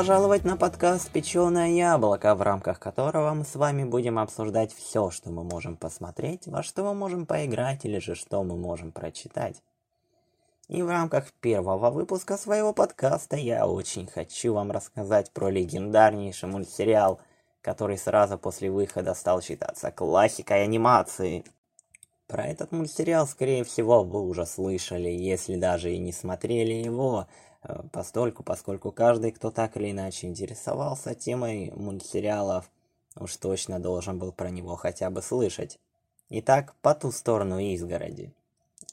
Пожаловать на подкаст «Печеное яблоко», в рамках которого мы с вами будем обсуждать все, что мы можем посмотреть, во что мы можем поиграть или же что мы можем прочитать. И в рамках первого выпуска своего подкаста я очень хочу вам рассказать про легендарнейший мультсериал, который сразу после выхода стал считаться классикой анимации. Про этот мультсериал, скорее всего, вы уже слышали, если даже и не смотрели его, Э, постольку, поскольку каждый, кто так или иначе интересовался темой мультсериалов, уж точно должен был про него хотя бы слышать. Итак, «По ту сторону изгороди».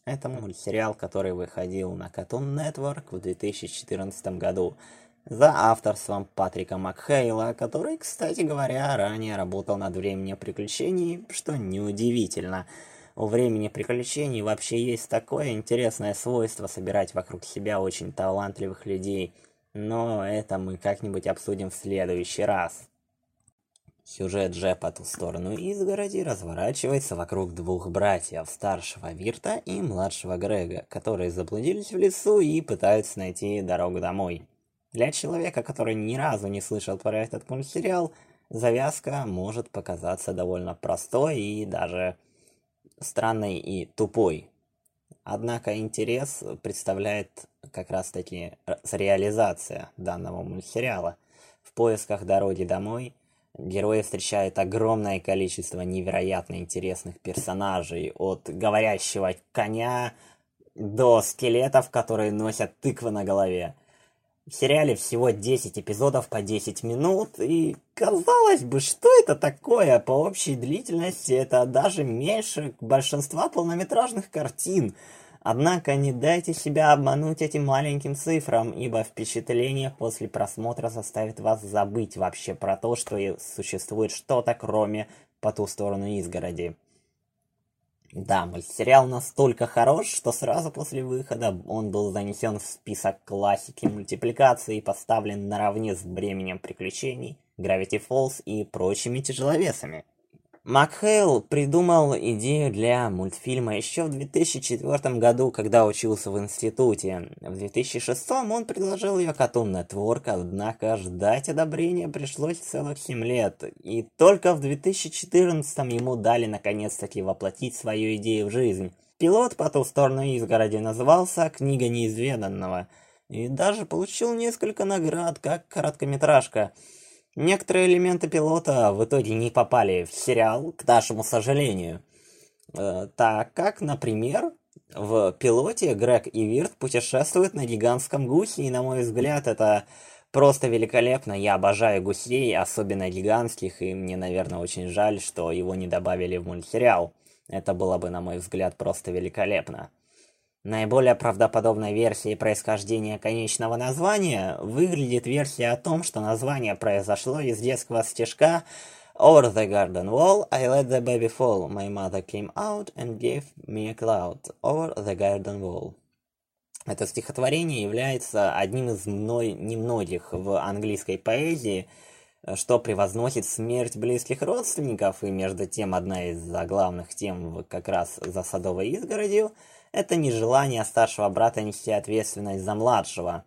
Это мультсериал, который выходил на Cartoon Network в 2014 году за авторством Патрика Макхейла, который, кстати говоря, ранее работал над «Временем приключений», что неудивительно – у времени приключений вообще есть такое интересное свойство собирать вокруг себя очень талантливых людей, но это мы как-нибудь обсудим в следующий раз. Сюжет же по ту сторону изгороди разворачивается вокруг двух братьев, старшего Вирта и младшего Грега, которые заблудились в лесу и пытаются найти дорогу домой. Для человека, который ни разу не слышал про этот мультсериал, завязка может показаться довольно простой и даже странной и тупой. Однако интерес представляет как раз-таки реализация данного мультсериала. В поисках дороги домой герои встречают огромное количество невероятно интересных персонажей, от говорящего коня до скелетов, которые носят тыквы на голове. В сериале всего 10 эпизодов по 10 минут, и казалось бы, что это такое? По общей длительности это даже меньше большинства полнометражных картин. Однако не дайте себя обмануть этим маленьким цифрам, ибо впечатление после просмотра заставит вас забыть вообще про то, что существует что-то кроме по ту сторону изгороди. Да, мультсериал настолько хорош, что сразу после выхода он был занесен в список классики мультипликации и поставлен наравне с «Бременем приключений», «Gravity Falls» и прочими тяжеловесами. Макхейл придумал идею для мультфильма еще в 2004 году, когда учился в институте. В 2006 он предложил ее Cartoon Network, однако ждать одобрения пришлось целых 7 лет. И только в 2014 ему дали наконец-таки воплотить свою идею в жизнь. Пилот по ту сторону изгороди назывался «Книга неизведанного» и даже получил несколько наград, как короткометражка – Некоторые элементы пилота в итоге не попали в сериал, к нашему сожалению. Э, так как, например, в пилоте Грег и Вирт путешествуют на гигантском гусе, и, на мой взгляд, это просто великолепно. Я обожаю гусей, особенно гигантских, и мне, наверное, очень жаль, что его не добавили в мультсериал. Это было бы, на мой взгляд, просто великолепно. Наиболее правдоподобной версией происхождения конечного названия выглядит версия о том, что название произошло из детского стишка Over the garden wall, I let the baby fall. My mother came out and gave me a cloud. Over the garden wall. Это стихотворение является одним из мной немногих в английской поэзии, что превозносит смерть близких родственников, и между тем одна из главных тем как раз за садовой изгородью – это нежелание старшего брата нести ответственность за младшего.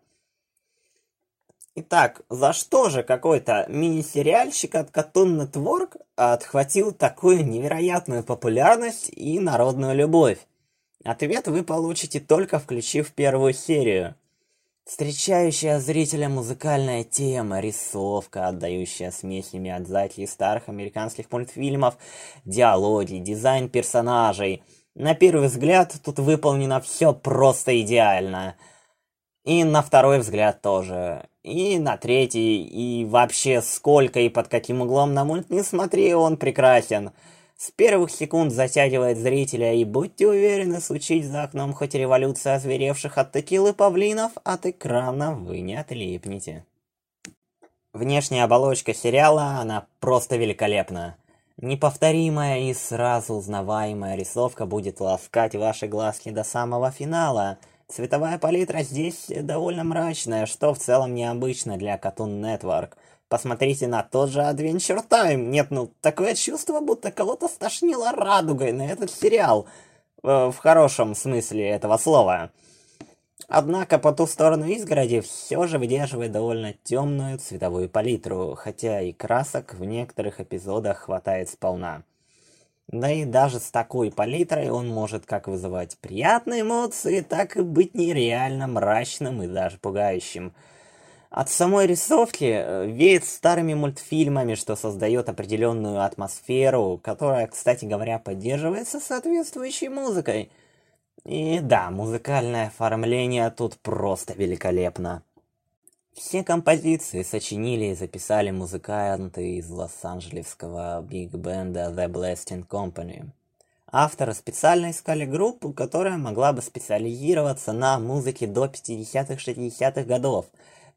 Итак, за что же какой-то мини-сериальщик от Cartoon Network отхватил такую невероятную популярность и народную любовь? Ответ вы получите только включив первую серию. Встречающая зрителя музыкальная тема, рисовка, отдающая смесями от зайки старых американских мультфильмов, диалоги, дизайн персонажей – на первый взгляд тут выполнено все просто идеально. И на второй взгляд тоже. И на третий, и вообще сколько и под каким углом на мульт не смотри, он прекрасен. С первых секунд затягивает зрителя, и будьте уверены, случить за окном хоть революция озверевших от текилы павлинов, от экрана вы не отлипнете. Внешняя оболочка сериала, она просто великолепна. Неповторимая и сразу узнаваемая рисовка будет ласкать ваши глазки до самого финала. Цветовая палитра здесь довольно мрачная, что в целом необычно для Cartoon Network. Посмотрите на тот же Adventure Time. Нет, ну, такое чувство, будто кого-то стошнило радугой на этот сериал. Э, в хорошем смысле этого слова. Однако по ту сторону изгороди все же выдерживает довольно темную цветовую палитру, хотя и красок в некоторых эпизодах хватает сполна. Да и даже с такой палитрой он может как вызывать приятные эмоции, так и быть нереально мрачным и даже пугающим. От самой рисовки э, веет старыми мультфильмами, что создает определенную атмосферу, которая, кстати говоря, поддерживается соответствующей музыкой – и да, музыкальное оформление тут просто великолепно. Все композиции сочинили и записали музыканты из лос-анджелесского биг-бенда The Blasting Company. Авторы специально искали группу, которая могла бы специализироваться на музыке до 50-60-х годов.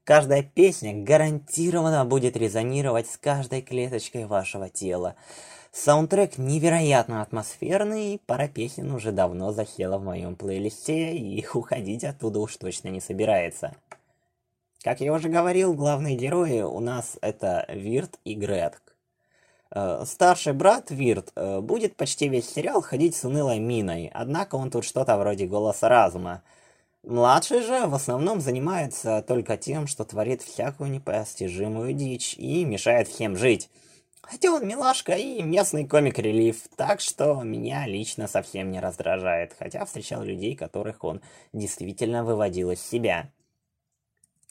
Каждая песня гарантированно будет резонировать с каждой клеточкой вашего тела. Саундтрек невероятно атмосферный, пара песен уже давно засела в моем плейлисте, и уходить оттуда уж точно не собирается. Как я уже говорил, главные герои у нас это Вирт и Гретк. Э, старший брат Вирт э, будет почти весь сериал ходить с унылой миной, однако он тут что-то вроде голоса разума. Младший же в основном занимается только тем, что творит всякую непостижимую дичь и мешает всем жить. Хотя он милашка и местный комик-релив, так что меня лично совсем не раздражает, хотя встречал людей, которых он действительно выводил из себя.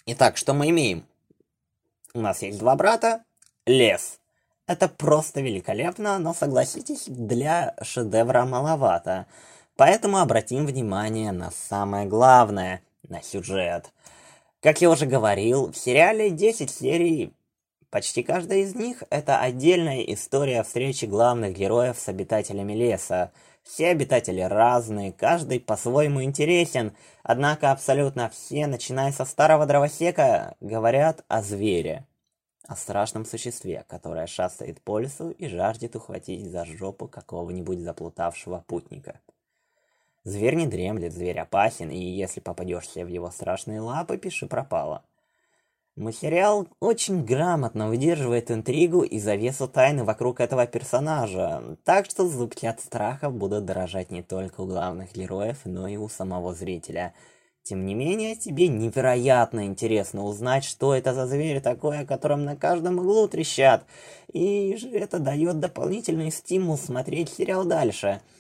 Итак, что мы имеем? У нас есть два брата, лес. Это просто великолепно, но согласитесь, для шедевра маловато. Поэтому обратим внимание на самое главное, на сюжет. Как я уже говорил, в сериале 10 серий Почти каждая из них – это отдельная история встречи главных героев с обитателями леса. Все обитатели разные, каждый по-своему интересен, однако абсолютно все, начиная со старого дровосека, говорят о звере. О страшном существе, которое шастает по лесу и жаждет ухватить за жопу какого-нибудь заплутавшего путника. Зверь не дремлет, зверь опасен, и если попадешься в его страшные лапы, пиши пропало. Материал очень грамотно выдерживает интригу и завесу тайны вокруг этого персонажа, так что зубки от страха будут дорожать не только у главных героев, но и у самого зрителя. Тем не менее, тебе невероятно интересно узнать, что это за зверь такой, о котором на каждом углу трещат, и это дает дополнительный стимул смотреть сериал дальше –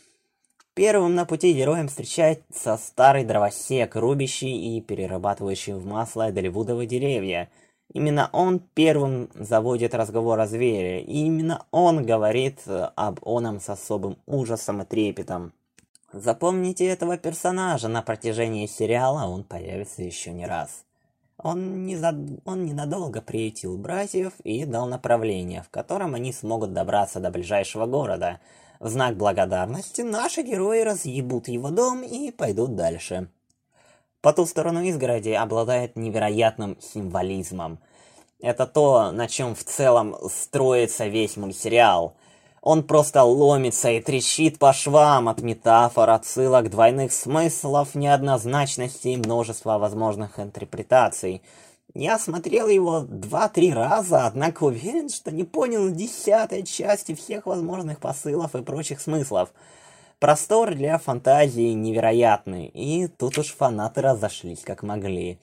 Первым на пути героям встречается старый дровосек, рубящий и перерабатывающий в масло доливудовые деревья. Именно он первым заводит разговор о звере, и именно он говорит об оном с особым ужасом и трепетом. Запомните этого персонажа, на протяжении сериала он появится еще не раз. Он, не за... он ненадолго приютил братьев и дал направление, в котором они смогут добраться до ближайшего города – в знак благодарности наши герои разъебут его дом и пойдут дальше. По ту сторону изгороди обладает невероятным символизмом. Это то, на чем в целом строится весь мультсериал. Он просто ломится и трещит по швам от метафор, отсылок, двойных смыслов, неоднозначности и множества возможных интерпретаций – я смотрел его два-три раза, однако уверен, что не понял десятой части всех возможных посылов и прочих смыслов. Простор для фантазии невероятный, и тут уж фанаты разошлись как могли.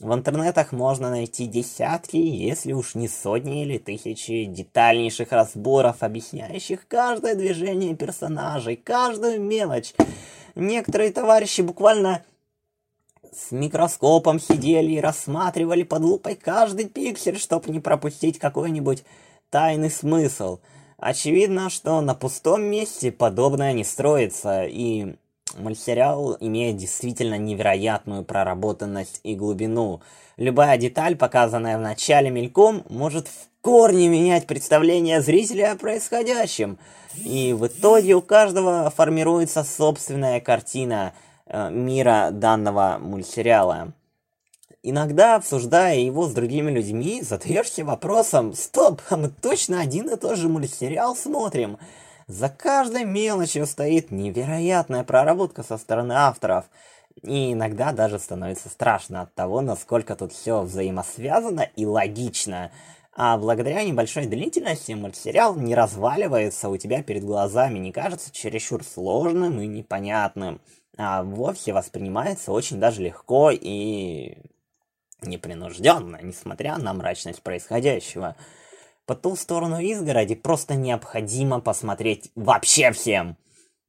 В интернетах можно найти десятки, если уж не сотни или тысячи детальнейших разборов, объясняющих каждое движение персонажей, каждую мелочь. Некоторые товарищи буквально с микроскопом сидели и рассматривали под лупой каждый пиксель, чтобы не пропустить какой-нибудь тайный смысл. Очевидно, что на пустом месте подобное не строится, и мультсериал имеет действительно невероятную проработанность и глубину. Любая деталь, показанная в начале мельком, может в корне менять представление зрителя о происходящем. И в итоге у каждого формируется собственная картина – мира данного мультсериала. Иногда, обсуждая его с другими людьми, задаешься вопросом «Стоп, а мы точно один и тот же мультсериал смотрим?» За каждой мелочью стоит невероятная проработка со стороны авторов. И иногда даже становится страшно от того, насколько тут все взаимосвязано и логично. А благодаря небольшой длительности мультсериал не разваливается у тебя перед глазами, не кажется чересчур сложным и непонятным. А вовсе воспринимается очень даже легко и непринужденно, несмотря на мрачность происходящего. По ту сторону изгороди просто необходимо посмотреть вообще всем.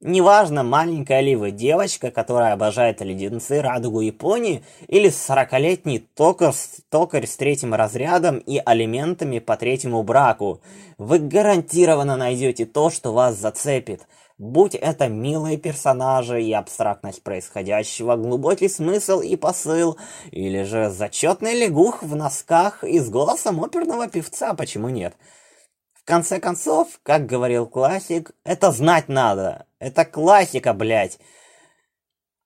Неважно, маленькая ли вы девочка, которая обожает леденцы, радугу Японии, или сорокалетний токарь, токарь с третьим разрядом и алиментами по третьему браку. Вы гарантированно найдете то, что вас зацепит. Будь это милые персонажи и абстрактность происходящего, глубокий смысл и посыл, или же зачетный лягух в носках и с голосом оперного певца, почему нет? В конце концов, как говорил классик, это знать надо. Это классика, блядь.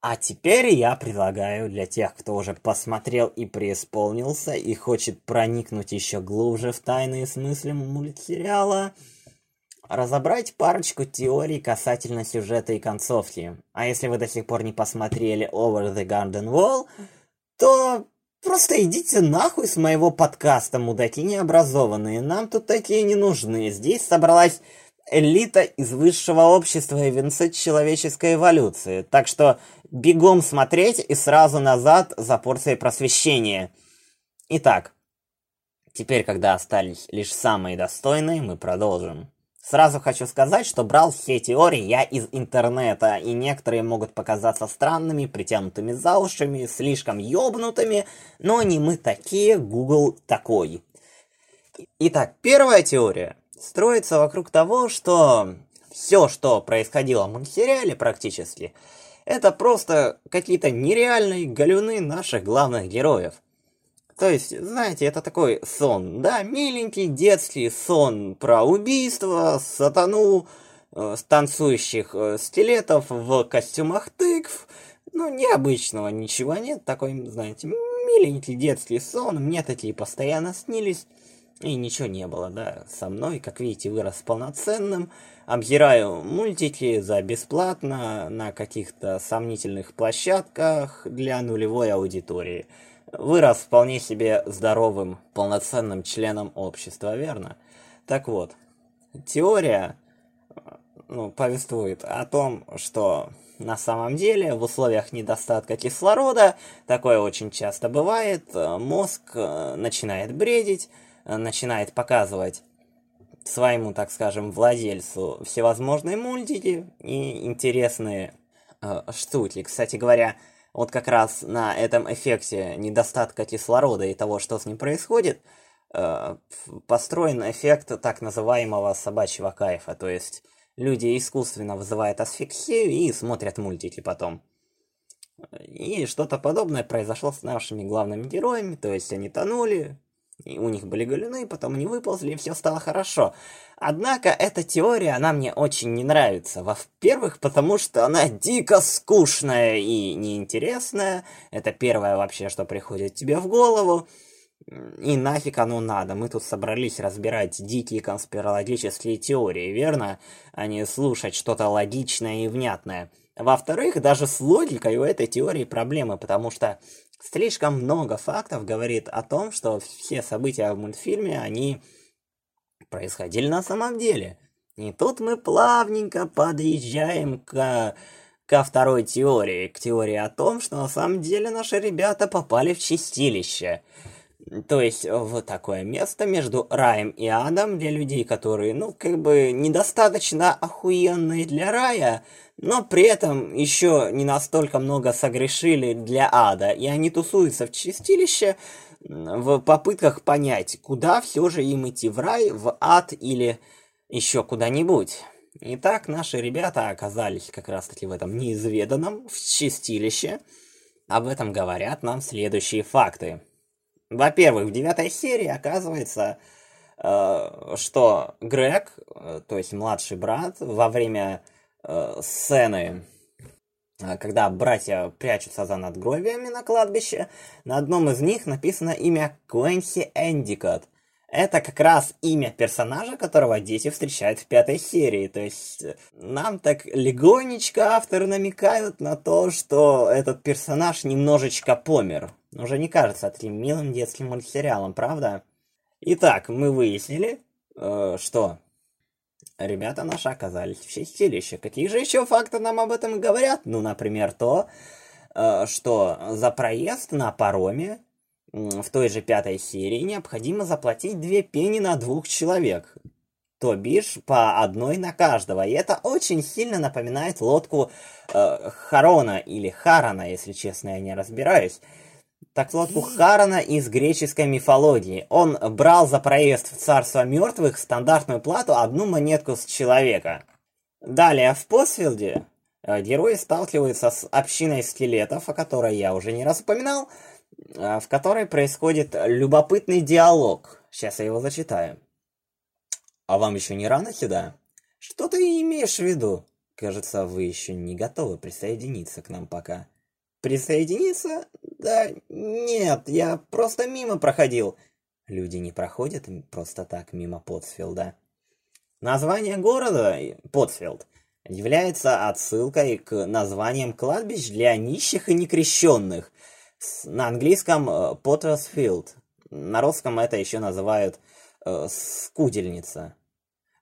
А теперь я предлагаю для тех, кто уже посмотрел и преисполнился и хочет проникнуть еще глубже в тайные смыслы мультсериала, разобрать парочку теорий касательно сюжета и концовки. А если вы до сих пор не посмотрели Over the Garden Wall, то просто идите нахуй с моего подкаста, мудаки необразованные. Нам тут такие не нужны. Здесь собралась элита из высшего общества и венцы человеческой эволюции. Так что бегом смотреть и сразу назад за порцией просвещения. Итак, теперь, когда остались лишь самые достойные, мы продолжим. Сразу хочу сказать, что брал все теории я из интернета, и некоторые могут показаться странными, притянутыми за ушами, слишком ёбнутыми, но не мы такие, Google такой. Итак, первая теория строится вокруг того, что все, что происходило в мультсериале практически, это просто какие-то нереальные галюны наших главных героев. То есть, знаете, это такой сон, да, миленький детский сон про убийство, сатану, э, танцующих э, стилетов в костюмах тыкв. Ну, необычного ничего нет, такой, знаете, миленький детский сон, мне такие постоянно снились. И ничего не было, да, со мной, как видите, вырос полноценным, обзираю мультики за бесплатно на каких-то сомнительных площадках для нулевой аудитории вырос вполне себе здоровым, полноценным членом общества, верно? Так вот, теория ну, повествует о том, что на самом деле в условиях недостатка кислорода, такое очень часто бывает, мозг э, начинает бредить, э, начинает показывать своему, так скажем, владельцу всевозможные мультики и интересные э, штуки. Кстати говоря, вот как раз на этом эффекте недостатка кислорода и того, что с ним происходит, э, построен эффект так называемого собачьего кайфа. То есть люди искусственно вызывают асфиксию и смотрят мультики потом. И что-то подобное произошло с нашими главными героями, то есть они тонули, и у них были галюны, потом они выползли, и все стало хорошо. Однако эта теория, она мне очень не нравится. Во-первых, потому что она дико скучная и неинтересная. Это первое вообще, что приходит тебе в голову. И нафиг оно надо. Мы тут собрались разбирать дикие конспирологические теории, верно? А не слушать что-то логичное и внятное. Во-вторых, даже с логикой у этой теории проблемы, потому что слишком много фактов говорит о том, что все события в мультфильме, они происходили на самом деле. И тут мы плавненько подъезжаем к, ко второй теории, к теории о том, что на самом деле наши ребята попали в чистилище. То есть в такое место между раем и адом для людей, которые, ну, как бы недостаточно охуенные для рая, но при этом еще не настолько много согрешили для ада, и они тусуются в чистилище в попытках понять, куда все же им идти, в рай, в ад или еще куда-нибудь. Итак, наши ребята оказались как раз-таки в этом неизведанном, в чистилище. Об этом говорят нам следующие факты. Во-первых, в девятой серии оказывается, э, что Грег, э, то есть младший брат, во время э, сцены, когда братья прячутся за надгробиями на кладбище, на одном из них написано имя Куэнси Эндикот. Это как раз имя персонажа, которого дети встречают в пятой серии. То есть э, нам так легонечко авторы намекают на то, что этот персонаж немножечко помер. Уже не кажется таким милым детским мультсериалом, правда? Итак, мы выяснили, э, что ребята наши оказались в чистилище. Какие же еще факты нам об этом говорят? Ну, например, то, э, что за проезд на пароме в той же пятой серии необходимо заплатить две пени на двух человек. То бишь по одной на каждого. И это очень сильно напоминает лодку э, Харона или Харана, если честно, я не разбираюсь. Так лодку Харана из греческой мифологии. Он брал за проезд в царство мертвых стандартную плату одну монетку с человека. Далее в Посфилде э, герои сталкиваются с общиной скелетов, о которой я уже не раз упоминал, э, в которой происходит любопытный диалог. Сейчас я его зачитаю. А вам еще не рано сюда? Что ты имеешь в виду? Кажется, вы еще не готовы присоединиться к нам пока. Присоединиться? Да нет, я просто мимо проходил. Люди не проходят просто так мимо Потсфилда. Название города, Потсфилд, является отсылкой к названиям кладбищ для нищих и некрещенных. На английском Поттерсфилд. На русском это еще называют э, скудельница.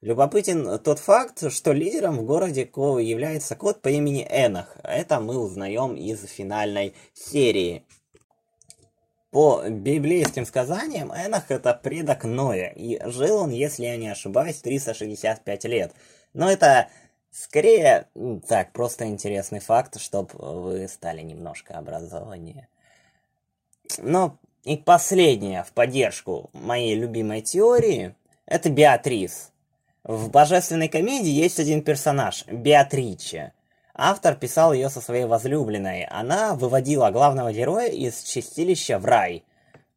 Любопытен тот факт, что лидером в городе Ко является кот по имени Энах. Это мы узнаем из финальной серии. По библейским сказаниям, Энах это предок Ноя, и жил он, если я не ошибаюсь, 365 лет. Но это скорее, так, просто интересный факт, чтобы вы стали немножко образованнее. Но и последнее в поддержку моей любимой теории, это Беатрис. В «Божественной комедии» есть один персонаж – Беатриче. Автор писал ее со своей возлюбленной. Она выводила главного героя из чистилища в рай.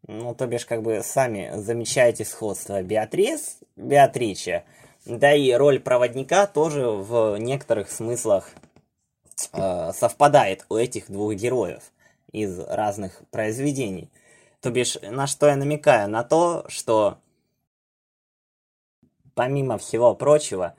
Ну, то бишь, как бы сами замечаете сходство Беатрис, Беатриче. Да и роль проводника тоже в некоторых смыслах э, совпадает у этих двух героев из разных произведений. То бишь, на что я намекаю? На то, что помимо всего прочего,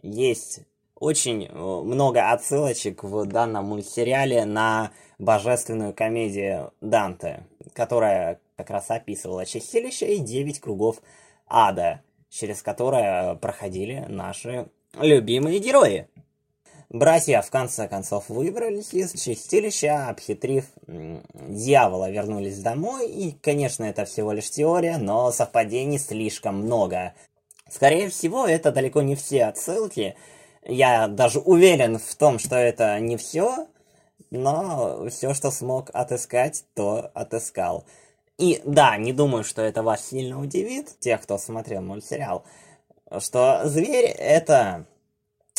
есть очень э, много отсылочек в данном мультсериале на божественную комедию Данте, которая как раз описывала чистилище и девять кругов ада, через которые проходили наши любимые герои. Братья в конце концов выбрались из чистилища, обхитрив дьявола, вернулись домой, и, конечно, это всего лишь теория, но совпадений слишком много. Скорее всего, это далеко не все отсылки, я даже уверен в том, что это не все, но все, что смог отыскать, то отыскал. И да, не думаю, что это вас сильно удивит, тех, кто смотрел мультсериал, что зверь это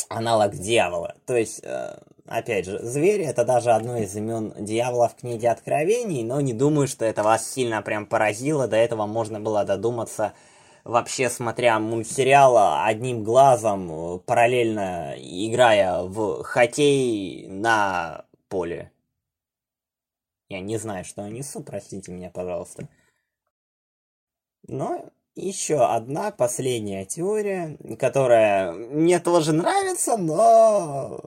аналог дьявола. То есть, э, опять же, зверь это даже одно из имен дьявола в книге Откровений, но не думаю, что это вас сильно прям поразило. До этого можно было додуматься вообще смотря мультсериал одним глазом, э, параллельно играя в хоккей на поле. Я не знаю, что несу, простите меня, пожалуйста. Но еще одна последняя теория, которая мне тоже нравится, но,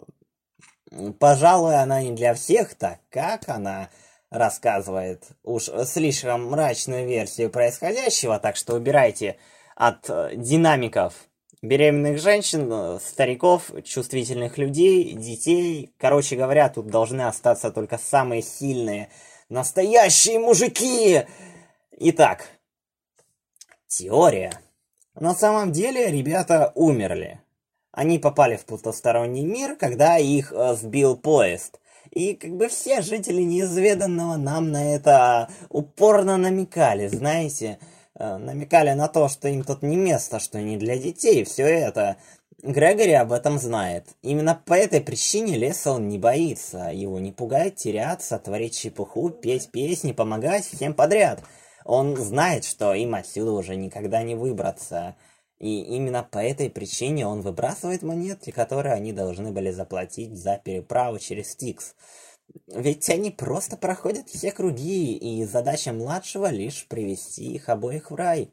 пожалуй, она не для всех, так как она рассказывает уж слишком мрачную версию происходящего, так что убирайте от э, динамиков беременных женщин, э, стариков, чувствительных людей, детей. Короче говоря, тут должны остаться только самые сильные, настоящие мужики. Итак, теория. На самом деле ребята умерли. Они попали в потусторонний мир, когда их э, сбил поезд. И как бы все жители неизведанного нам на это упорно намекали, знаете. Э, намекали на то, что им тут не место, что не для детей, все это. Грегори об этом знает. Именно по этой причине леса он не боится. Его не пугает теряться, творить чепуху, петь песни, помогать всем подряд. Он знает, что им отсюда уже никогда не выбраться. И именно по этой причине он выбрасывает монеты, которые они должны были заплатить за переправу через Стикс. Ведь они просто проходят все круги, и задача младшего лишь привести их обоих в рай.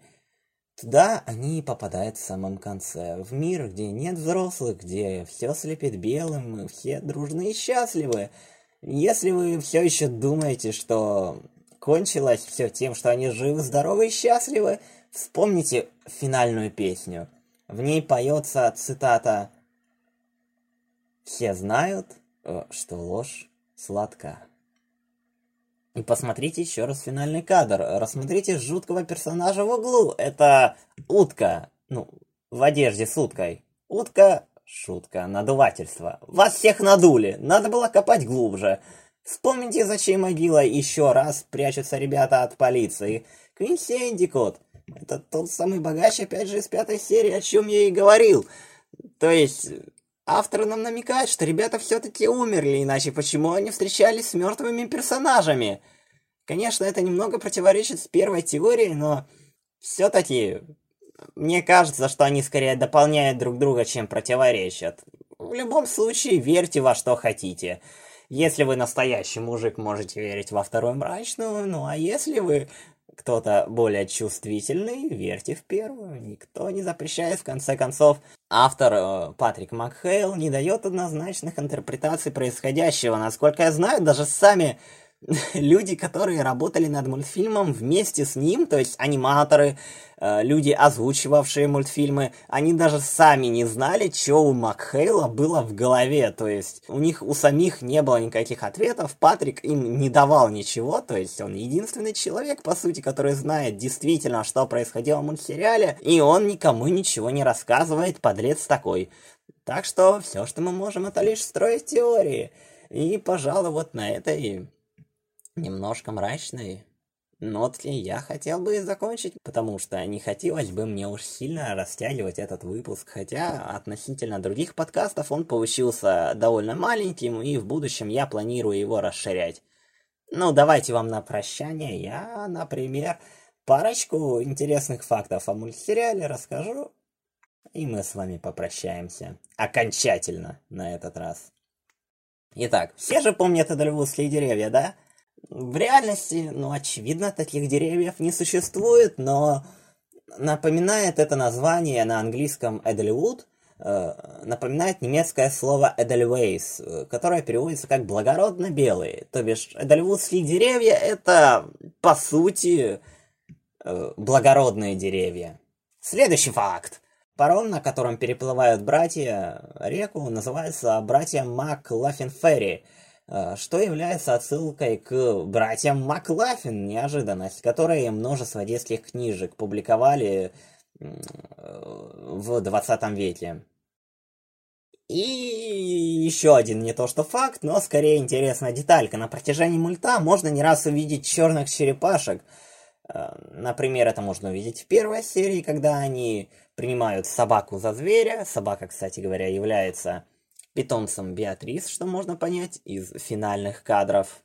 Туда они попадают в самом конце, в мир, где нет взрослых, где все слепит белым, и все дружны и счастливы. Если вы все еще думаете, что кончилось все тем, что они живы, здоровы и счастливы, вспомните финальную песню. В ней поется цитата «Все знают, э, что ложь сладка». И посмотрите еще раз финальный кадр. Рассмотрите жуткого персонажа в углу. Это утка. Ну, в одежде с уткой. Утка, шутка, надувательство. Вас всех надули. Надо было копать глубже. Вспомните, за чьей могилой еще раз прячутся ребята от полиции. Квинси Эндикот. Это тот самый богач, опять же, из пятой серии, о чем я и говорил. То есть, автор нам намекает, что ребята все-таки умерли, иначе почему они встречались с мертвыми персонажами? Конечно, это немного противоречит с первой теорией, но все-таки мне кажется, что они скорее дополняют друг друга, чем противоречат. В любом случае, верьте во что хотите. Если вы настоящий мужик, можете верить во вторую мрачную, ну а если вы кто-то более чувствительный, верьте в первую. Никто не запрещает, в конце концов. Автор э, Патрик Макхейл не дает однозначных интерпретаций происходящего. Насколько я знаю, даже сами люди, которые работали над мультфильмом вместе с ним, то есть аниматоры, э, люди, озвучивавшие мультфильмы, они даже сами не знали, что у Макхейла было в голове, то есть у них у самих не было никаких ответов, Патрик им не давал ничего, то есть он единственный человек, по сути, который знает действительно, что происходило в мультсериале, и он никому ничего не рассказывает, подрец такой. Так что все, что мы можем, это лишь строить теории. И, пожалуй, вот на этой немножко мрачной нотки я хотел бы закончить, потому что не хотелось бы мне уж сильно растягивать этот выпуск, хотя относительно других подкастов он получился довольно маленьким, и в будущем я планирую его расширять. Ну, давайте вам на прощание я, например, парочку интересных фактов о мультсериале расскажу, и мы с вами попрощаемся. Окончательно на этот раз. Итак, все же помнят Эдельвудские деревья, да? В реальности, ну, очевидно, таких деревьев не существует, но напоминает это название на английском Эдельвуд, напоминает немецкое слово Эдельвейс, которое переводится как «благородно белые». То бишь, эдельвудские деревья — это, по сути, э, благородные деревья. Следующий факт. Паром, на котором переплывают братья реку, называется «Братья Маклаффин Ферри», Э, что является отсылкой к братьям Маклаффин, неожиданность, которые множество детских книжек публиковали в 20 веке. И еще один не то что факт, но скорее интересная деталька. На протяжении мульта можно не раз увидеть черных черепашек. Э, например, это можно увидеть в первой серии, когда они принимают собаку за зверя. Собака, кстати говоря, является питомцем Беатрис, что можно понять из финальных кадров.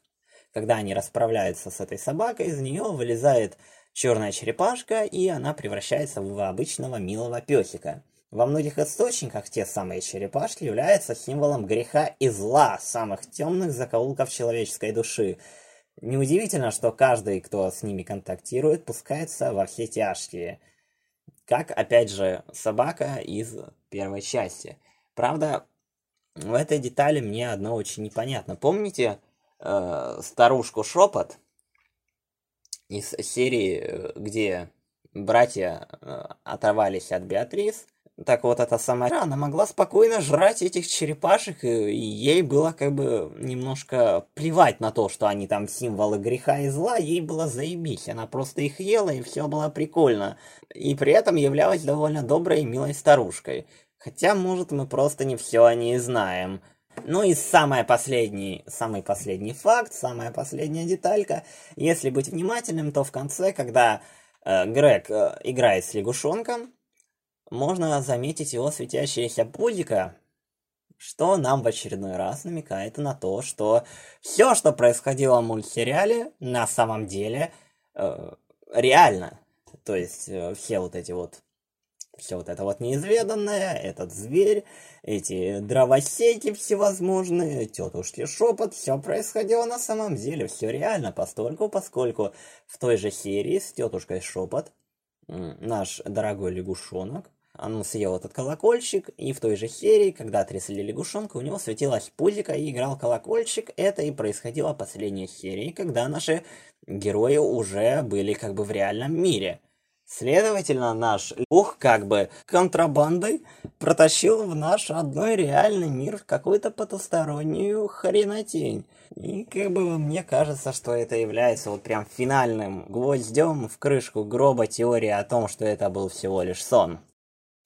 Когда они расправляются с этой собакой, из нее вылезает черная черепашка, и она превращается в обычного милого песика. Во многих источниках те самые черепашки являются символом греха и зла, самых темных закоулков человеческой души. Неудивительно, что каждый, кто с ними контактирует, пускается во все тяжкие. Как, опять же, собака из первой части. Правда, в этой детали мне одно очень непонятно. Помните э, старушку Шепот из серии, где братья э, оторвались от Беатрис? Так вот, эта самая она могла спокойно жрать этих черепашек, и, и ей было как бы немножко плевать на то, что они там символы греха и зла, ей было заебись. Она просто их ела, и все было прикольно. И при этом являлась довольно доброй и милой старушкой. Хотя, может, мы просто не все о ней знаем. Ну и самый последний, самый последний факт, самая последняя деталька. Если быть внимательным, то в конце, когда э, Грег э, играет с лягушонком, можно заметить его светящееся пузико, что нам в очередной раз намекает на то, что все, что происходило в мультсериале, на самом деле э, реально. То есть э, все вот эти вот все вот это вот неизведанное, этот зверь, эти дровосеки всевозможные, тетушки шепот, все происходило на самом деле, все реально, постольку, поскольку в той же серии с тетушкой шепот наш дорогой лягушонок, он съел этот колокольчик, и в той же серии, когда трясли лягушонка, у него светилась пузика и играл колокольчик. Это и происходило в последней серии, когда наши герои уже были как бы в реальном мире – Следовательно, наш ух как бы контрабандой протащил в наш родной реальный мир какую-то потустороннюю хренотень. И как бы мне кажется, что это является вот прям финальным гвоздем в крышку гроба теории о том, что это был всего лишь сон.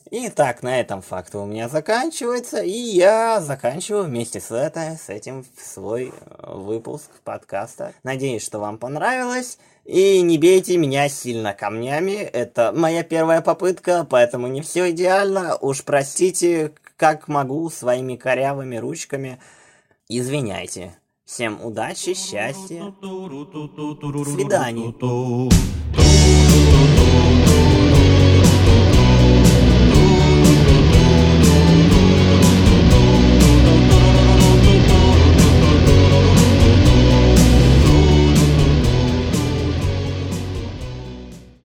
Итак, на этом факты у меня заканчиваются, и я заканчиваю вместе с, это, с этим свой выпуск подкаста. Надеюсь, что вам понравилось. И не бейте меня сильно камнями, это моя первая попытка, поэтому не все идеально. Уж простите, как могу, своими корявыми ручками. Извиняйте. Всем удачи, счастья. До свидания.